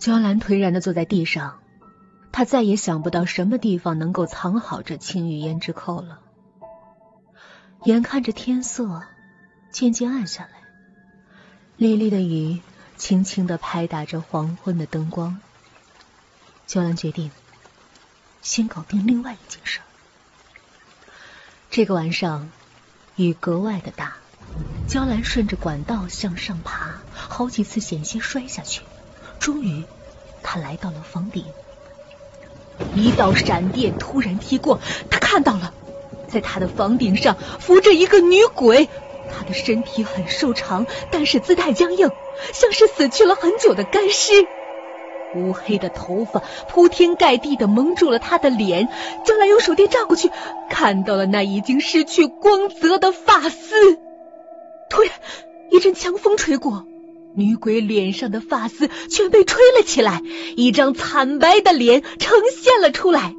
娇兰颓然的坐在地上，她再也想不到什么地方能够藏好这青玉胭脂扣了。眼看着天色渐渐暗下来，沥沥的雨轻轻的拍打着黄昏的灯光。娇兰决定先搞定另外一件事。这个晚上雨格外的大，娇兰顺着管道向上爬，好几次险些摔下去。终于，他来到了房顶。一道闪电突然劈过，他看到了，在他的房顶上浮着一个女鬼。她的身体很瘦长，但是姿态僵硬，像是死去了很久的干尸。乌黑的头发铺天盖地的蒙住了她的脸。江兰用手电照过去，看到了那已经失去光泽的发丝。突然，一阵强风吹过。女鬼脸上的发丝全被吹了起来，一张惨白的脸呈现了出来。